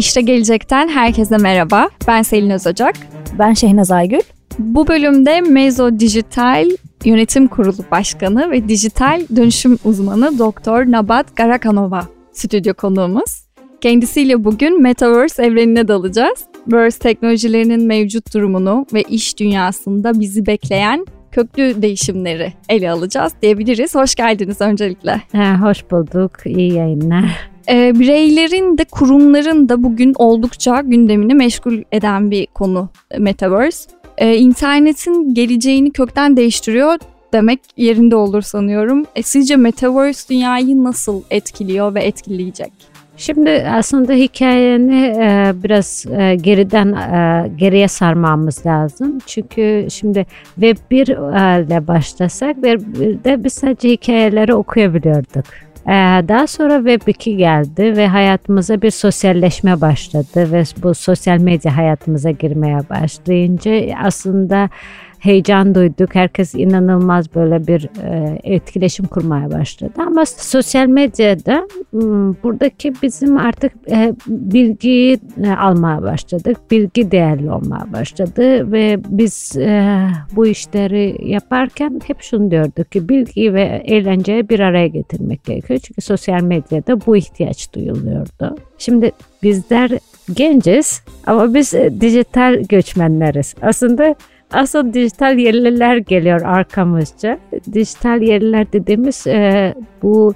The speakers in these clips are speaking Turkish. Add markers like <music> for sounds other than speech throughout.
İşte Gelecek'ten herkese merhaba. Ben Selin Özocak. Ben Şehnaz Aygül. Bu bölümde Mezo Dijital Yönetim Kurulu Başkanı ve dijital dönüşüm uzmanı Doktor Nabat Garakanova stüdyo konuğumuz. Kendisiyle bugün Metaverse evrenine dalacağız. Verse teknolojilerinin mevcut durumunu ve iş dünyasında bizi bekleyen köklü değişimleri ele alacağız diyebiliriz. Hoş geldiniz öncelikle. Ha, hoş bulduk. İyi yayınlar. E, bireylerin de kurumların da bugün oldukça gündemini meşgul eden bir konu Metaverse. E, internetin geleceğini kökten değiştiriyor demek yerinde olur sanıyorum. E, sizce Metaverse dünyayı nasıl etkiliyor ve etkileyecek? Şimdi aslında hikayeni e, biraz e, geriden e, geriye sarmamız lazım. Çünkü şimdi Web 1 ile başlasak Web 1'de biz sadece hikayeleri okuyabiliyorduk. E, daha sonra Web 2 geldi ve hayatımıza bir sosyalleşme başladı ve bu sosyal medya hayatımıza girmeye başlayınca aslında heyecan duyduk. Herkes inanılmaz böyle bir e, etkileşim kurmaya başladı. Ama sosyal medyada hmm, buradaki bizim artık e, bilgiyi e, almaya başladık. Bilgi değerli olmaya başladı ve biz e, bu işleri yaparken hep şunu diyorduk ki bilgi ve eğlenceyi bir araya getirmek gerekiyor. Çünkü sosyal medyada bu ihtiyaç duyuluyordu. Şimdi bizler genciz ama biz dijital göçmenleriz. Aslında Asıl dijital yerliler geliyor arkamızca. Dijital yerliler dediğimiz e, bu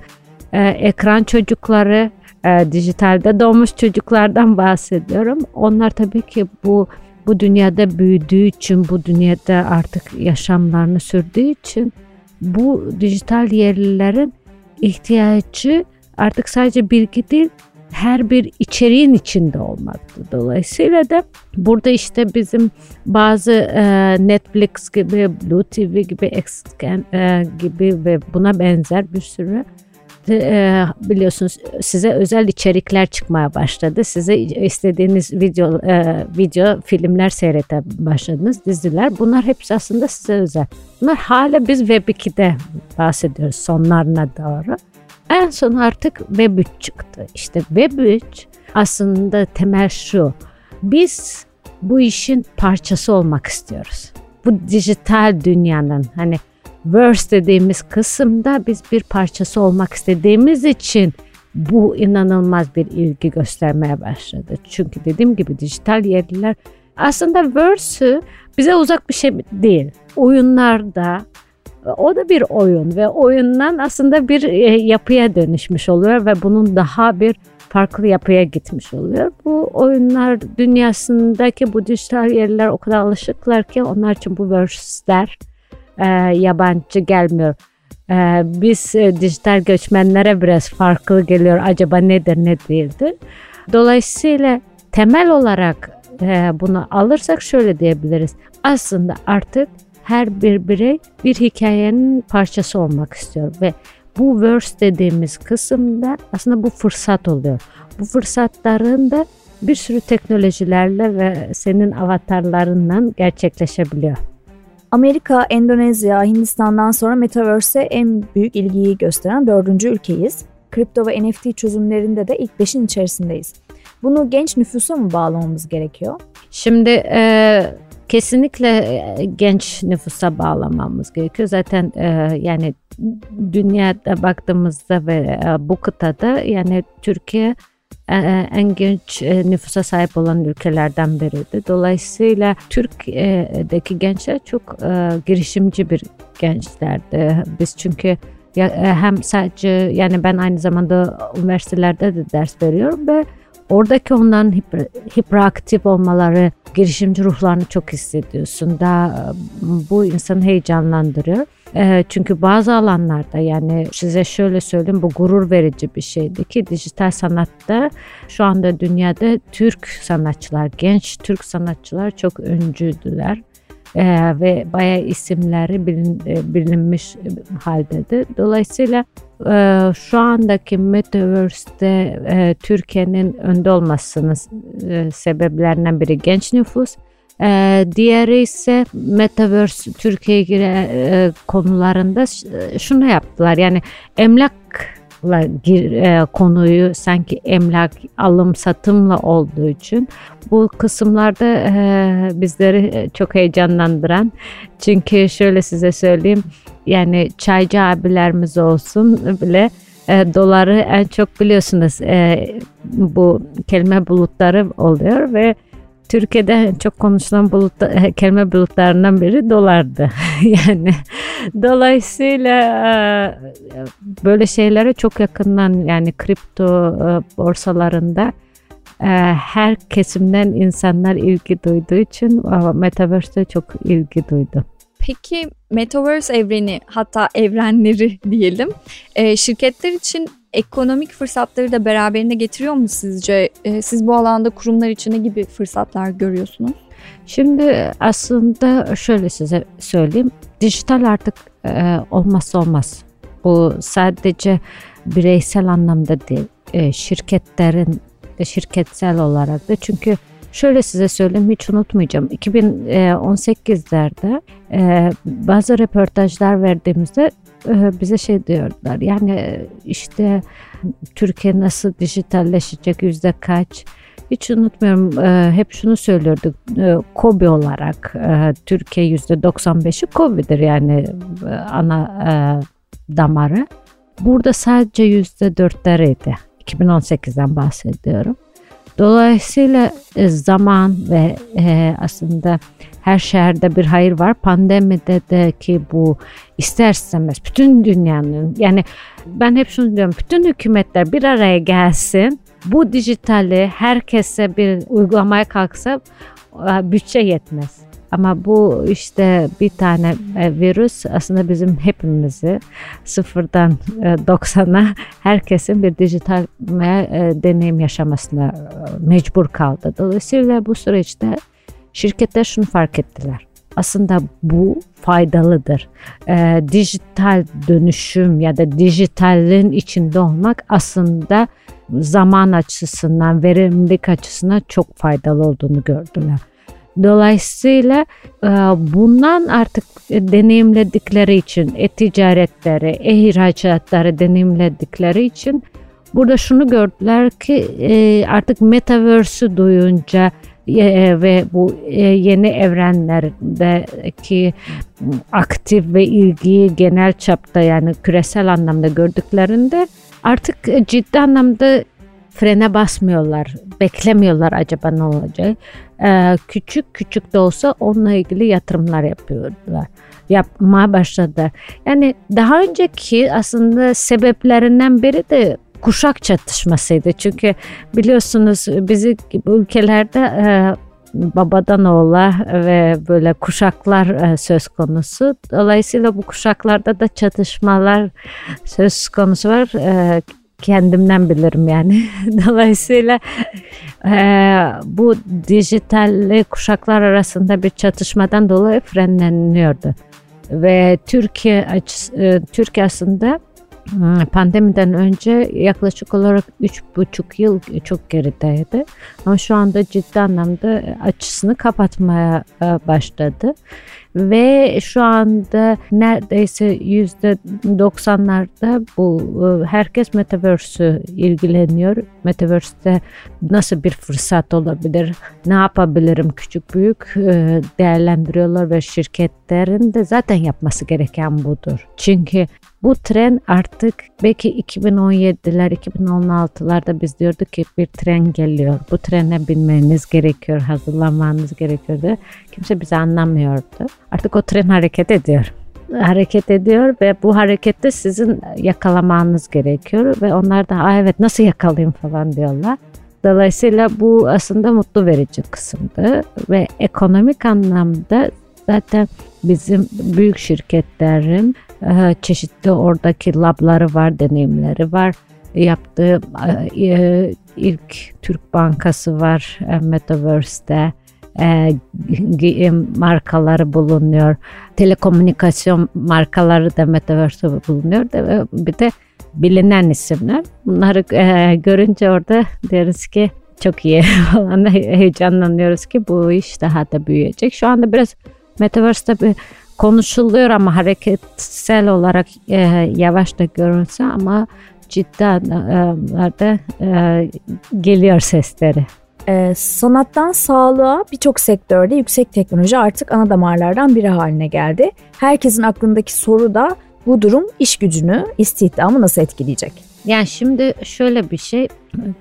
e, ekran çocukları, e, dijitalde doğmuş çocuklardan <laughs> bahsediyorum. Onlar tabii ki bu bu dünyada büyüdüğü için, bu dünyada artık yaşamlarını sürdüğü için bu dijital yerlilerin ihtiyacı artık sadece bilgi değil, her bir içeriğin içinde olmaktı. Dolayısıyla da burada işte bizim bazı e, Netflix gibi, Blue TV gibi, Xscan e, gibi ve buna benzer bir sürü e, biliyorsunuz size özel içerikler çıkmaya başladı. Size istediğiniz video e, video filmler seyrete başladınız, diziler. Bunlar hepsi aslında size özel. Bunlar hala biz Web 2'de bahsediyoruz sonlarına doğru. En son artık Web 3 çıktı. İşte Web 3 aslında temel şu. Biz bu işin parçası olmak istiyoruz. Bu dijital dünyanın hani verse dediğimiz kısımda biz bir parçası olmak istediğimiz için bu inanılmaz bir ilgi göstermeye başladı. Çünkü dediğim gibi dijital yerliler aslında verse'ü bize uzak bir şey değil. Oyunlarda, o da bir oyun ve oyundan aslında bir e, yapıya dönüşmüş oluyor ve bunun daha bir farklı yapıya gitmiş oluyor. Bu oyunlar dünyasındaki bu dijital yerler o kadar alışıklar ki onlar için bu verse'ler e, yabancı gelmiyor. E, biz e, dijital göçmenlere biraz farklı geliyor. Acaba nedir ne değildir. Dolayısıyla temel olarak e, bunu alırsak şöyle diyebiliriz. Aslında artık her bir birey bir hikayenin parçası olmak istiyor ve bu verse dediğimiz kısımda aslında bu fırsat oluyor. Bu fırsatların da bir sürü teknolojilerle ve senin avatarlarından gerçekleşebiliyor. Amerika, Endonezya, Hindistan'dan sonra Metaverse'e en büyük ilgiyi gösteren dördüncü ülkeyiz. Kripto ve NFT çözümlerinde de ilk beşin içerisindeyiz. Bunu genç nüfusa mı bağlamamız gerekiyor? Şimdi e, kesinlikle e, genç nüfusa bağlamamız gerekiyor. Zaten e, yani dünyada baktığımızda ve e, bu kıtada yani Türkiye en genç nüfusa sahip olan ülkelerden biriydi. Dolayısıyla Türkiye'deki gençler çok girişimci bir gençlerdi. Biz çünkü hem sadece yani ben aynı zamanda üniversitelerde de ders veriyorum ve Oradaki onların hiper, hiperaktif olmaları, girişimci ruhlarını çok hissediyorsun. Daha bu insanı heyecanlandırıyor. Çünkü bazı alanlarda yani size şöyle söyleyeyim bu gurur verici bir şeydi ki dijital sanatta şu anda dünyada Türk sanatçılar, genç Türk sanatçılar çok öncüdüler e, ve bayağı isimleri bilin, e, bilinmiş haldedir. Dolayısıyla e, şu andaki Metaverse'de e, Türkiye'nin önde olmasının e, sebeplerinden biri genç nüfus. E, diğeri ise Metaverse Türkiye'ye gire e, konularında şunu yaptılar. Yani emlak gir, e, konuyu sanki emlak alım satımla olduğu için bu kısımlarda e, bizleri çok heyecanlandıran çünkü şöyle size söyleyeyim yani çaycı abilerimiz olsun bile e, doları en çok biliyorsunuz e, bu kelime bulutları oluyor ve Türkiye'de çok konuşulan bulut, e, kelime bulutlarından biri dolardı. <laughs> yani dolayısıyla e, böyle şeylere çok yakından yani kripto e, borsalarında her kesimden insanlar ilgi duyduğu için Metaverse'de çok ilgi duydu. Peki Metaverse evreni hatta evrenleri diyelim şirketler için ekonomik fırsatları da beraberinde getiriyor mu sizce? E, siz bu alanda kurumlar için ne gibi fırsatlar görüyorsunuz? Şimdi aslında şöyle size söyleyeyim. Dijital artık e, olmazsa olmaz. Bu sadece bireysel anlamda değil, e, şirketlerin de şirketsel olarak da çünkü Şöyle size söyleyeyim hiç unutmayacağım. 2018'lerde e, bazı röportajlar verdiğimizde e, bize şey diyorlar. Yani e, işte Türkiye nasıl dijitalleşecek yüzde kaç? Hiç unutmuyorum e, hep şunu söylüyorduk Kobi olarak Türkiye yüzde 95'i Kobi'dir yani ana damarı. Burada sadece yüzde dörtleriydi. 2018'den bahsediyorum. Dolayısıyla zaman ve aslında her şehirde bir hayır var. Pandemide de ki bu ister istemez bütün dünyanın yani ben hep şunu diyorum bütün hükümetler bir araya gelsin bu dijitali herkese bir uygulamaya kalksa e, bütçe yetmez. Ama bu işte bir tane e, virüs aslında bizim hepimizi sıfırdan 90'a e, herkesin bir dijital deneyim yaşamasına mecbur kaldı. Dolayısıyla bu süreçte Şirketler şunu fark ettiler. Aslında bu faydalıdır. E, dijital dönüşüm ya da dijitalin içinde olmak aslında zaman açısından, verimlilik açısından çok faydalı olduğunu gördüler. Dolayısıyla e, bundan artık deneyimledikleri için, e-ticaretleri, e-ihracatları deneyimledikleri için burada şunu gördüler ki e, artık metaverse'ü duyunca ve bu e, yeni evrenlerdeki aktif ve ilgiyi genel çapta yani küresel anlamda gördüklerinde artık ciddi anlamda frene basmıyorlar, beklemiyorlar acaba ne olacak. Ee, küçük küçük de olsa onunla ilgili yatırımlar yapıyorlar. Yapmaya başladı. Yani daha önceki aslında sebeplerinden biri de kuşak çatışmasıydı. Çünkü biliyorsunuz bizi ülkelerde e, babadan oğula ve böyle kuşaklar e, söz konusu. Dolayısıyla bu kuşaklarda da çatışmalar söz konusu var. E, kendimden bilirim yani. <laughs> Dolayısıyla e, bu dijital kuşaklar arasında bir çatışmadan dolayı frenleniyordu. Ve Türkiye Türkiye aslında pandemiden önce yaklaşık olarak 3,5 yıl çok gerideydi. Ama şu anda ciddi anlamda açısını kapatmaya e, başladı. Ve şu anda neredeyse yüzde 90'larda bu e, herkes Metaverse'ü ilgileniyor. Metaverse'de nasıl bir fırsat olabilir, ne yapabilirim küçük büyük e, değerlendiriyorlar ve şirketlerin de zaten yapması gereken budur. Çünkü bu tren artık belki 2017'ler, 2016'larda biz diyorduk ki bir tren geliyor. Bu trene binmeniz gerekiyor, hazırlanmanız gerekiyordu. Kimse bizi anlamıyordu. Artık o tren hareket ediyor hareket ediyor ve bu harekette sizin yakalamanız gerekiyor ve onlar da evet nasıl yakalayayım falan diyorlar. Dolayısıyla bu aslında mutlu verici kısımdı ve ekonomik anlamda zaten bizim büyük şirketlerin çeşitli oradaki labları var, deneyimleri var. Yaptığı e, ilk Türk Bankası var e, Metaverse'de. E, markaları bulunuyor. Telekomünikasyon markaları da Metaverse'de bulunuyor. Bir de bilinen isimler. Bunları görünce orada deriz ki çok iyi <laughs> falan heyecanlanıyoruz ki bu iş daha da büyüyecek. Şu anda biraz Metaverse'de bir konuşuluyor ama hareketsel olarak e, yavaş da görünse ama ciddi anlamda e, geliyor sesleri. Ee, sanattan sağlığa birçok sektörde yüksek teknoloji artık ana damarlardan biri haline geldi. Herkesin aklındaki soru da bu durum iş gücünü, istihdamı nasıl etkileyecek? Yani şimdi şöyle bir şey,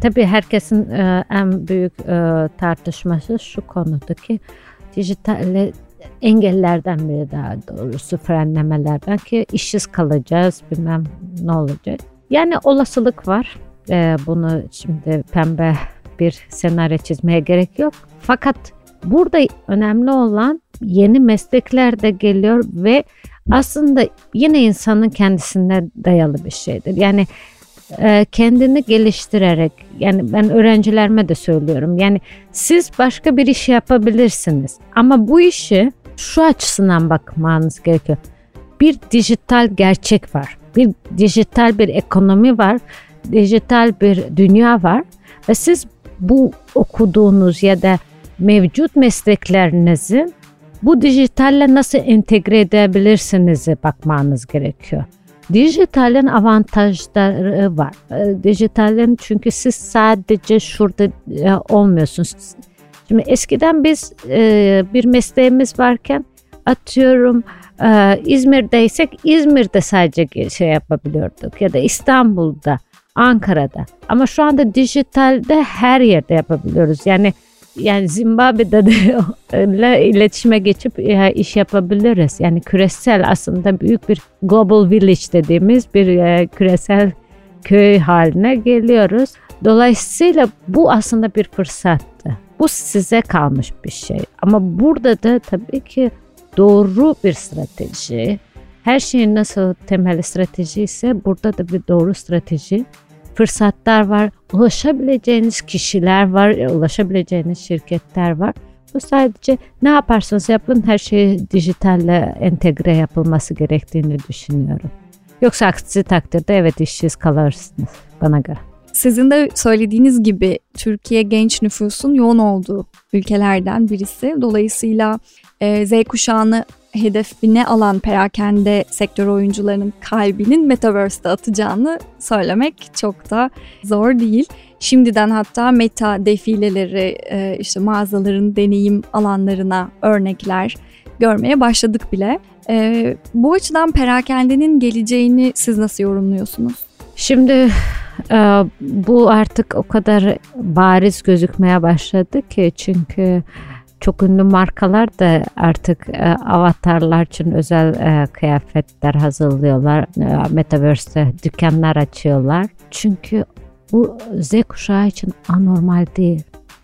tabii herkesin e, en büyük e, tartışması şu konuda ki dijital engellerden biri daha doğrusu frenlemelerden ki işsiz kalacağız bilmem ne olacak. Yani olasılık var. E, bunu şimdi pembe bir senaryo çizmeye gerek yok. Fakat burada önemli olan yeni meslekler de geliyor ve aslında yine insanın kendisine dayalı bir şeydir. Yani kendini geliştirerek yani ben öğrencilerime de söylüyorum. Yani siz başka bir iş yapabilirsiniz ama bu işi şu açısından bakmanız gerekiyor. Bir dijital gerçek var. Bir dijital bir ekonomi var. Dijital bir dünya var ve siz bu okuduğunuz ya da mevcut mesleklerinizi bu dijitalle nasıl entegre edebilirsiniz bakmanız gerekiyor. Dijitalin avantajları var. Ee, dijitalin çünkü siz sadece şurada e, olmuyorsunuz. Şimdi eskiden biz e, bir mesleğimiz varken atıyorum e, İzmir'deysek İzmir'de sadece şey yapabiliyorduk ya da İstanbul'da, Ankara'da. Ama şu anda dijitalde her yerde yapabiliyoruz. Yani yani Zimbabwe'de de iletişime geçip iş yapabiliriz. Yani küresel aslında büyük bir global village dediğimiz bir e, küresel köy haline geliyoruz. Dolayısıyla bu aslında bir fırsattı. Bu size kalmış bir şey. Ama burada da tabii ki doğru bir strateji. Her şeyin nasıl temel strateji ise burada da bir doğru strateji fırsatlar var. Ulaşabileceğiniz kişiler var, e, ulaşabileceğiniz şirketler var. Bu sadece ne yaparsanız yapın her şeyi dijitalle entegre yapılması gerektiğini düşünüyorum. Yoksa aksi takdirde evet işsiz kalırsınız bana göre. Sizin de söylediğiniz gibi Türkiye genç nüfusun yoğun olduğu ülkelerden birisi. Dolayısıyla e, Z kuşağını hedefine alan perakende sektör oyuncularının kalbinin Metaverse'de atacağını söylemek çok da zor değil. Şimdiden hatta meta defileleri, e, işte mağazaların deneyim alanlarına örnekler görmeye başladık bile. E, bu açıdan perakendenin geleceğini siz nasıl yorumluyorsunuz? Şimdi e, bu artık o kadar bariz gözükmeye başladı ki çünkü çok ünlü markalar da artık e, avatarlar için özel e, kıyafetler hazırlıyorlar. E, Metaverse'te dükkanlar açıyorlar. Çünkü bu Z kuşağı için anormal değil.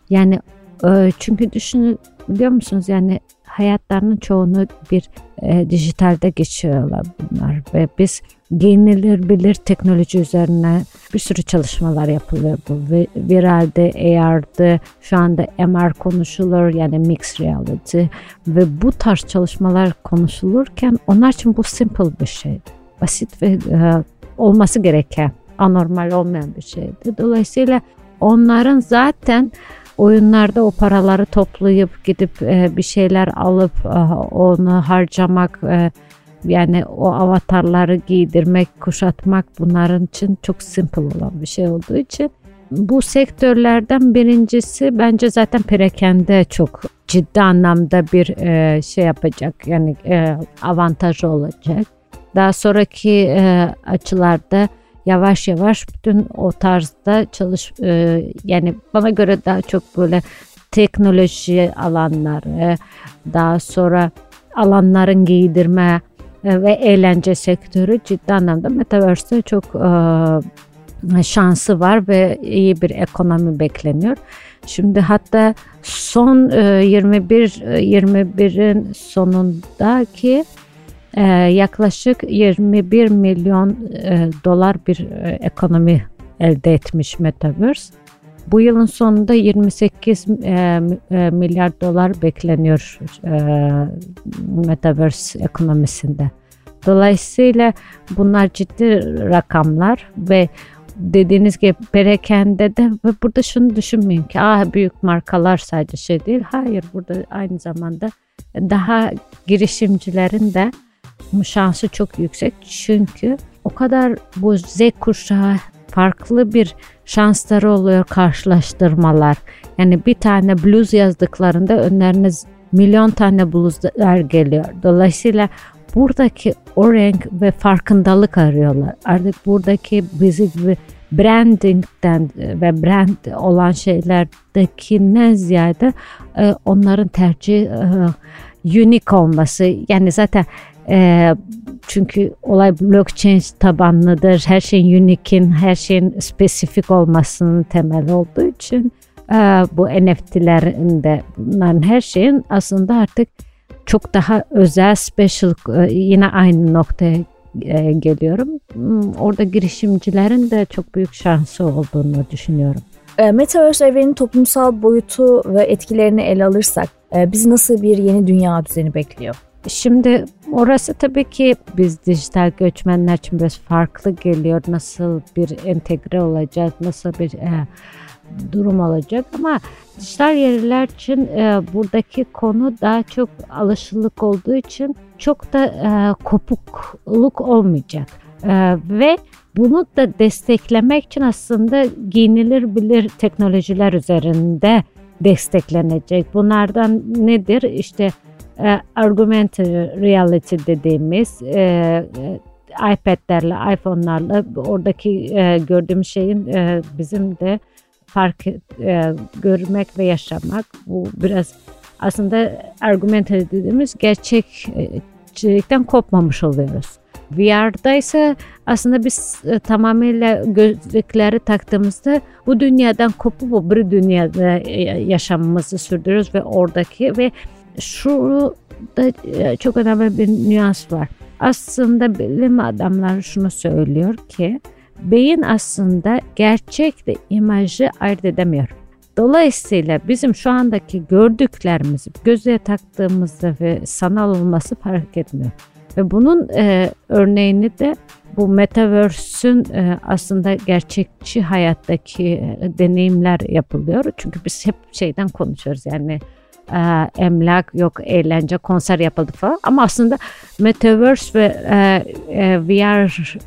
Yani e, çünkü düşünün biliyor musunuz yani hayatlarının çoğunu bir e, dijitalde geçiyorlar bunlar ve biz bilir teknoloji üzerine bir sürü çalışmalar yapılıyor bu. Viralde, AR'de, şu anda MR konuşulur yani mixed reality ve bu tarz çalışmalar konuşulurken onlar için bu simple bir şeydi. Basit ve e, olması gereken, anormal olmayan bir şeydi. Dolayısıyla onların zaten oyunlarda o paraları toplayıp gidip e, bir şeyler alıp e, onu harcamak e, yani o avatarları giydirmek, kuşatmak bunların için çok simple olan bir şey olduğu için bu sektörlerden birincisi bence zaten perakende çok ciddi anlamda bir e, şey yapacak yani e, avantaj olacak. Daha sonraki e, açılarda yavaş yavaş bütün o tarzda çalış e, yani bana göre daha çok böyle teknoloji alanları daha sonra alanların giydirme ve eğlence sektörü ciddi anlamda Metaverse'de çok e, şansı var ve iyi bir ekonomi bekleniyor. Şimdi hatta son e, 21 21'in sonundaki e, yaklaşık 21 milyon e, dolar bir e, ekonomi elde etmiş Metaverse. Bu yılın sonunda 28 e, e, milyar dolar bekleniyor e, Metaverse ekonomisinde. Dolayısıyla bunlar ciddi rakamlar ve dediğiniz gibi perakende de ve burada şunu düşünmeyin ki ah büyük markalar sadece şey değil. Hayır burada aynı zamanda daha girişimcilerin de şansı çok yüksek. Çünkü o kadar bu Z kuşağı farklı bir şansları oluyor karşılaştırmalar. Yani bir tane blues yazdıklarında önlerine milyon tane blueslar geliyor. Dolayısıyla buradaki o renk ve farkındalık arıyorlar. Artık buradaki bizi brandingden ve brand olan şeylerdeki ne ziyade e, onların tercih e, unique olması. Yani zaten e, çünkü olay blockchain tabanlıdır. Her şeyin unique'in, her şeyin spesifik olmasının temel olduğu için bu NFT'lerin de bunların her şeyin aslında artık çok daha özel, special yine aynı noktaya e, geliyorum. Hmm, orada girişimcilerin de çok büyük şansı olduğunu düşünüyorum. E, Metaverse evrenin toplumsal boyutu ve etkilerini ele alırsak e, bizi nasıl bir yeni dünya düzeni bekliyor? Şimdi orası tabii ki biz dijital göçmenler için biraz farklı geliyor. Nasıl bir entegre olacak, nasıl bir e, durum olacak ama dijital yerler için e, buradaki konu daha çok alışılık olduğu için çok da e, kopukluk olmayacak. E, ve bunu da desteklemek için aslında giyinilir bilir teknolojiler üzerinde desteklenecek. Bunlardan nedir? İşte e, augmented reality dediğimiz e, e, iPad'lerle, iPhone'larla oradaki e, gördüğüm şeyin e, bizim de fark e, görmek ve yaşamak. Bu biraz aslında argument dediğimiz gerçekçilikten kopmamış oluyoruz. VR'da ise aslında biz e, tamamıyla gözlükleri taktığımızda bu dünyadan kopup o bir dünyada e, yaşamımızı sürdürüyoruz ve oradaki ve şu da e, çok önemli bir nüans var. Aslında bilim adamları şunu söylüyor ki beyin aslında gerçekle imajı ayırt edemiyor. Dolayısıyla bizim şu andaki gördüklerimizi gözüne taktığımızda ve sanal olması fark etmiyor. Ve bunun e, örneğini de bu metaverse'ün e, aslında gerçekçi hayattaki e, deneyimler yapılıyor. Çünkü biz hep şeyden konuşuyoruz yani e, emlak yok eğlence konser yapıldı falan ama aslında metaverse ve e, e, VR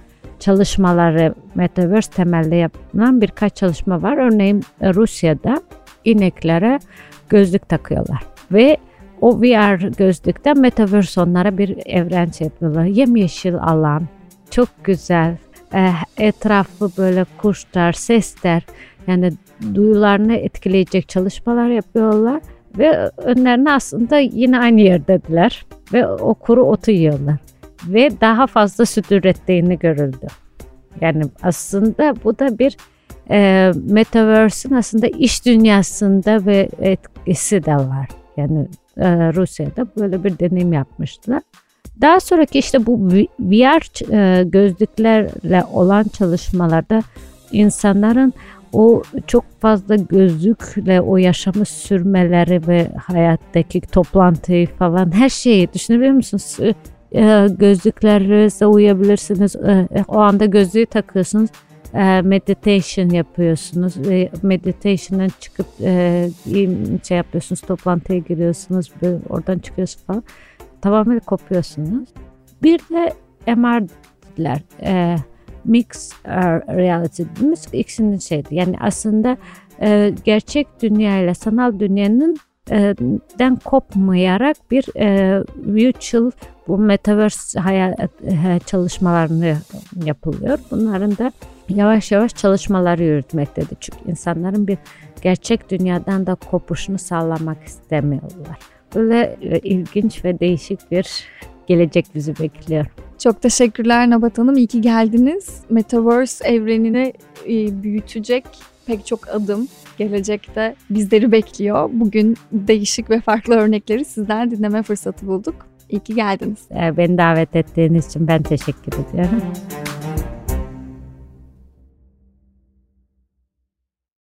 çalışmaları Metaverse temelli yapılan birkaç çalışma var. Örneğin e, Rusya'da ineklere gözlük takıyorlar ve o VR gözlükte Metaverse onlara bir evren şey yapıyorlar. Yemyeşil alan, çok güzel, e, etrafı böyle kuşlar, sesler yani duyularını etkileyecek çalışmalar yapıyorlar ve önlerine aslında yine aynı yerdediler ve o kuru otu yiyorlar ve daha fazla süt ürettiğini görüldü. Yani aslında bu da bir e, Metaverse'in aslında iş dünyasında ve etkisi de var. Yani e, Rusya'da böyle bir deneyim yapmıştılar. Daha sonraki işte bu VR e, gözlüklerle olan çalışmalarda insanların o çok fazla gözlükle o yaşamı sürmeleri ve hayattaki toplantıyı falan her şeyi düşünebiliyor musunuz? e, gözlüklerinize uyabilirsiniz. E, e, o anda gözlüğü takıyorsunuz. Meditation yapıyorsunuz. E, meditation'dan çıkıp e, şey yapıyorsunuz. Toplantıya giriyorsunuz. Oradan çıkıyorsunuz falan. Tamamen kopuyorsunuz. Bir de MR'ler. E, mix reality dediğimiz ikisinin şeydi. Yani aslında gerçek dünya ile sanal dünyanın den kopmayarak bir e, virtual bu metaverse hayal, e, çalışmalarını yapılıyor. Bunların da yavaş yavaş çalışmaları yürütmektedir. Çünkü insanların bir gerçek dünyadan da kopuşunu sağlamak istemiyorlar. Böyle e, ilginç ve değişik bir gelecek bizi bekliyor. Çok teşekkürler Nabat Hanım. İyi ki geldiniz. Metaverse evrenini e, büyütecek pek çok adım gelecekte bizleri bekliyor. Bugün değişik ve farklı örnekleri sizden dinleme fırsatı bulduk. İyi ki geldiniz. Beni davet ettiğiniz için ben teşekkür ediyorum.